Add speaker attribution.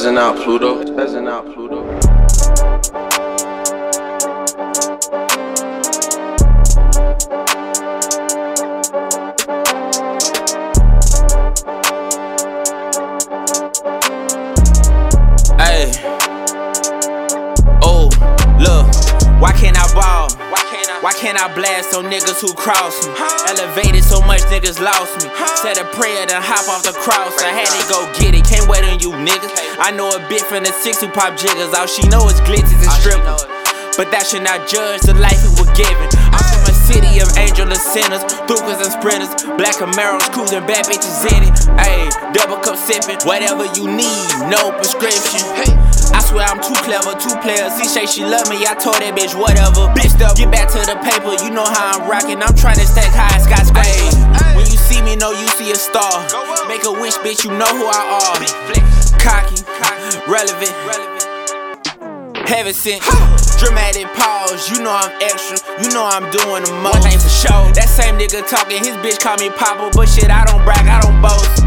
Speaker 1: Spazzing out Pluto. Spazzing out Pluto.
Speaker 2: Hey. Oh, look. Why can't I ball?
Speaker 3: Why can't I?
Speaker 2: Why can't I blast on niggas who cross me? Elevated so much niggas lost me. Said a prayer, then hop off the cross. I had to go get it. Can't wait on you niggas. I know a bit from the six who pop jiggers. All she know is glitters and strippers. But that should not judge the life we were given. I'm from a city of angel and sinners, Thukas and sprinters, black Camaros cruising, bad bitches in it. Ayy, double cup sipping, whatever you need, no prescription.
Speaker 3: Hey.
Speaker 2: I'm too clever, two players. She say she love me, I told that bitch whatever. Bitch up, get back to the paper, you know how I'm rocking. I'm trying to stack high skyscraper. When you see me, know you see a star. Make a wish, bitch, you know who I are. Cocky, relevant, heaven sent. Dramatic pause, you know I'm extra, you know I'm doing the most. One thing for sure, that same nigga talking, his bitch call me Papa, but shit, I don't brag, I don't boast.